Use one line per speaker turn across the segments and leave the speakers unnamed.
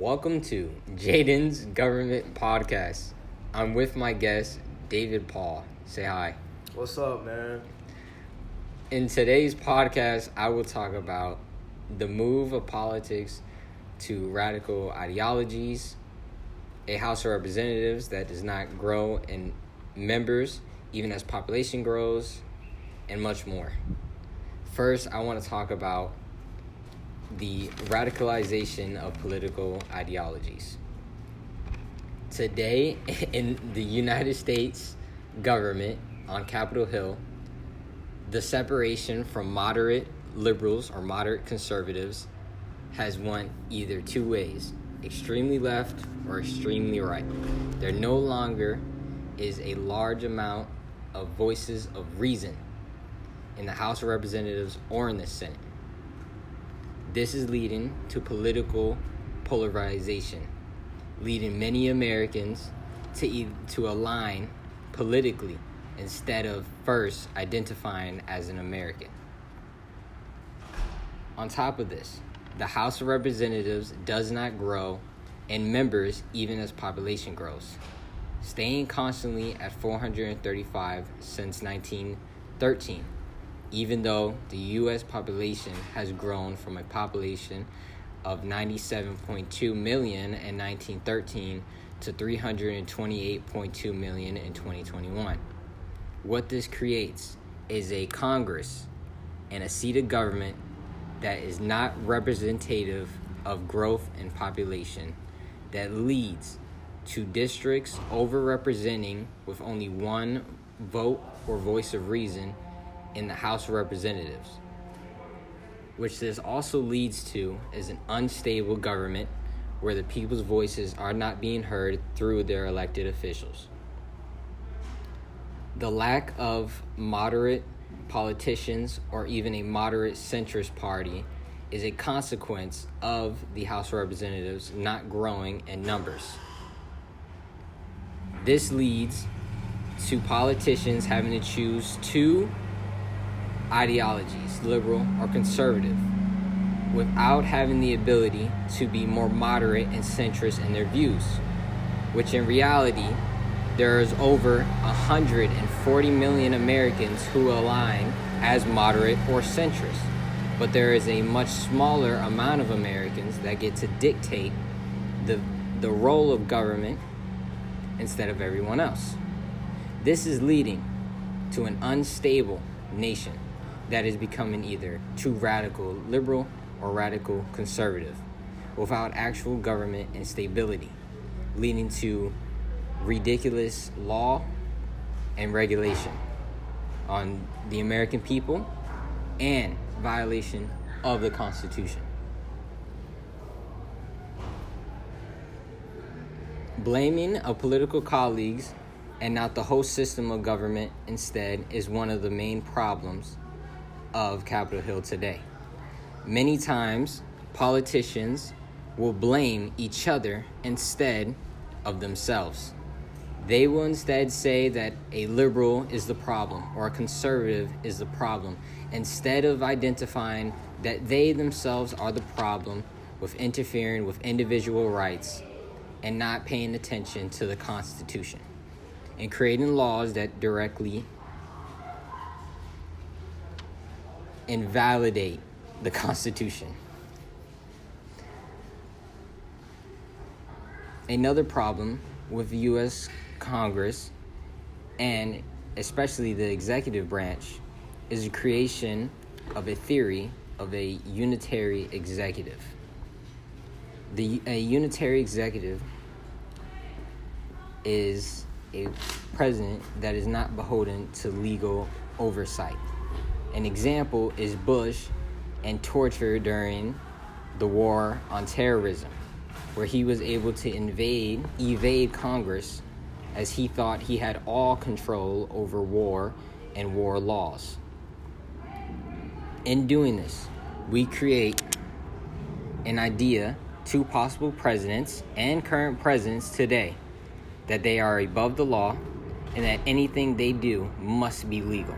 Welcome to Jaden's Government Podcast. I'm with my guest, David Paul. Say hi.
What's up, man?
In today's podcast, I will talk about the move of politics to radical ideologies, a House of Representatives that does not grow in members even as population grows, and much more. First, I want to talk about the radicalization of political ideologies. Today, in the United States government on Capitol Hill, the separation from moderate liberals or moderate conservatives has went either two ways extremely left or extremely right. There no longer is a large amount of voices of reason in the House of Representatives or in the Senate. This is leading to political polarization, leading many Americans to to align politically instead of first identifying as an American. On top of this, the House of Representatives does not grow and members even as population grows, staying constantly at 435 since 1913 even though the US population has grown from a population of 97.2 million in 1913 to 328.2 million in 2021. What this creates is a Congress and a seat of government that is not representative of growth in population that leads to districts overrepresenting with only one vote or voice of reason in the House of Representatives. Which this also leads to is an unstable government where the people's voices are not being heard through their elected officials. The lack of moderate politicians or even a moderate centrist party is a consequence of the House of Representatives not growing in numbers. This leads to politicians having to choose two ideologies, liberal or conservative, without having the ability to be more moderate and centrist in their views, which in reality, there is over 140 million Americans who align as moderate or centrist. But there is a much smaller amount of Americans that get to dictate the, the role of government instead of everyone else. This is leading to an unstable nation that is becoming either too radical liberal or radical conservative without actual government and stability, leading to ridiculous law and regulation on the American people and violation of the Constitution. Blaming of political colleagues and not the whole system of government instead is one of the main problems of Capitol Hill today. Many times, politicians will blame each other instead of themselves. They will instead say that a liberal is the problem or a conservative is the problem, instead of identifying that they themselves are the problem with interfering with individual rights and not paying attention to the Constitution and creating laws that directly invalidate the Constitution. Another problem with the U.S. Congress and especially the executive branch is the creation of a theory of a unitary executive. The a unitary executive is a president that is not beholden to legal oversight. An example is Bush and torture during the war on terrorism, where he was able to invade, evade Congress as he thought he had all control over war and war laws. In doing this, we create an idea to possible presidents and current presidents today that they are above the law and that anything they do must be legal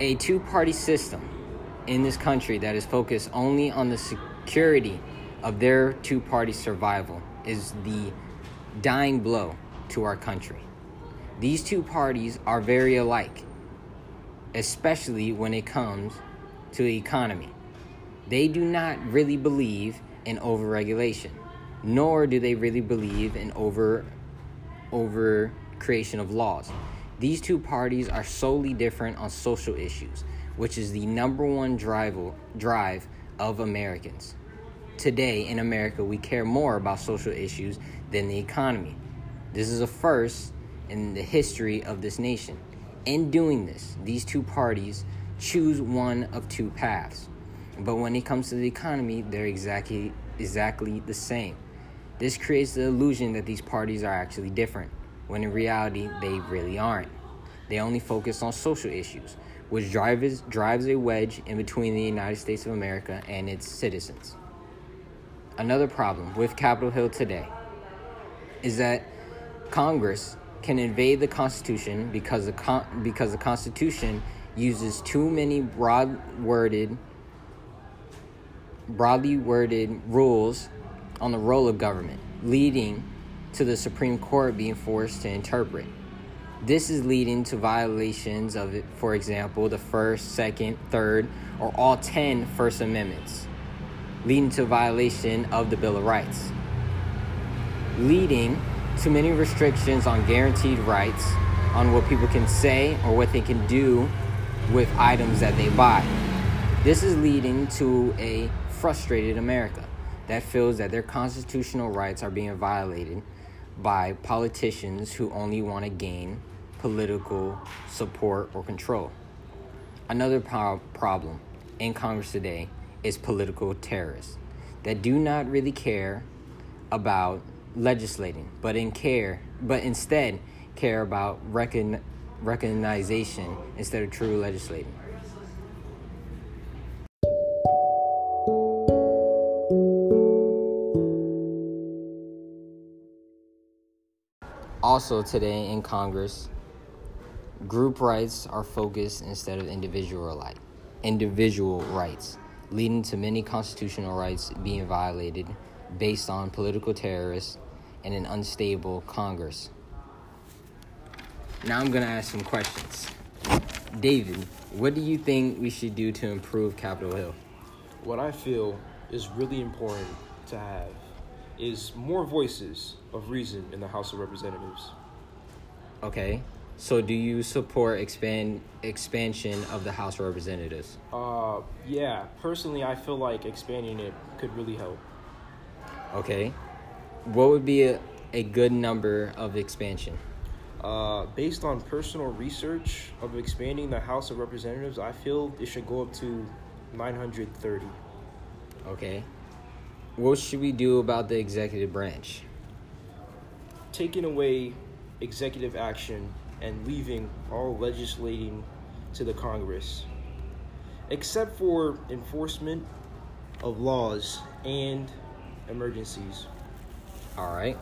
a two party system in this country that is focused only on the security of their two party survival is the dying blow to our country. These two parties are very alike, especially when it comes to the economy. They do not really believe in overregulation, nor do they really believe in over over creation of laws. These two parties are solely different on social issues, which is the number one drive, drive of Americans. Today in America, we care more about social issues than the economy. This is a first in the history of this nation. In doing this, these two parties choose one of two paths. But when it comes to the economy, they're exactly exactly the same. This creates the illusion that these parties are actually different, when in reality they really aren't. They only focus on social issues, which drives drives a wedge in between the United States of America and its citizens. Another problem with Capitol Hill today is that Congress can invade the Constitution because the con- because the Constitution uses too many broad worded broadly worded rules on the role of government, leading to the Supreme Court being forced to interpret. This is leading to violations of, for example, the first, second, third, or all 10 First Amendments, leading to violation of the Bill of Rights, leading to many restrictions on guaranteed rights on what people can say or what they can do with items that they buy. This is leading to a frustrated America that feels that their constitutional rights are being violated by politicians who only want to gain political support or control. Another pro- problem in Congress today is political terrorists that do not really care about legislating, but in care, but instead care about recon- recognition instead of true legislating. Also, today in Congress, group rights are focused instead of individual right, individual rights, leading to many constitutional rights being violated based on political terrorists and an unstable Congress. Now I'm going to ask some questions. David, what do you think we should do to improve Capitol Hill?
What I feel is really important to have is more voices of reason in the House of Representatives.
Okay. So do you support expand expansion of the House of Representatives?
Uh yeah, personally I feel like expanding it could really help.
Okay. What would be a, a good number of expansion?
Uh, based on personal research of expanding the House of Representatives, I feel it should go up to 930.
Okay. What should we do about the executive branch?
Taking away executive action and leaving all legislating to the Congress, except for enforcement of laws and emergencies.
All right.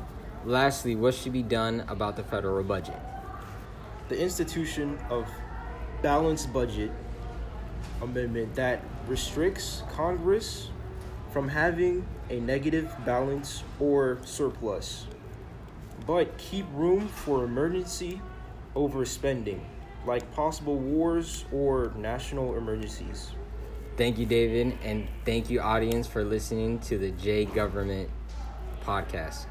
Lastly, what should be done about the federal budget?
The institution of balanced budget amendment that restricts Congress from having a negative balance or surplus, but keep room for emergency overspending, like possible wars or national emergencies.
Thank you, David, and thank you, audience, for listening to the J Government podcast.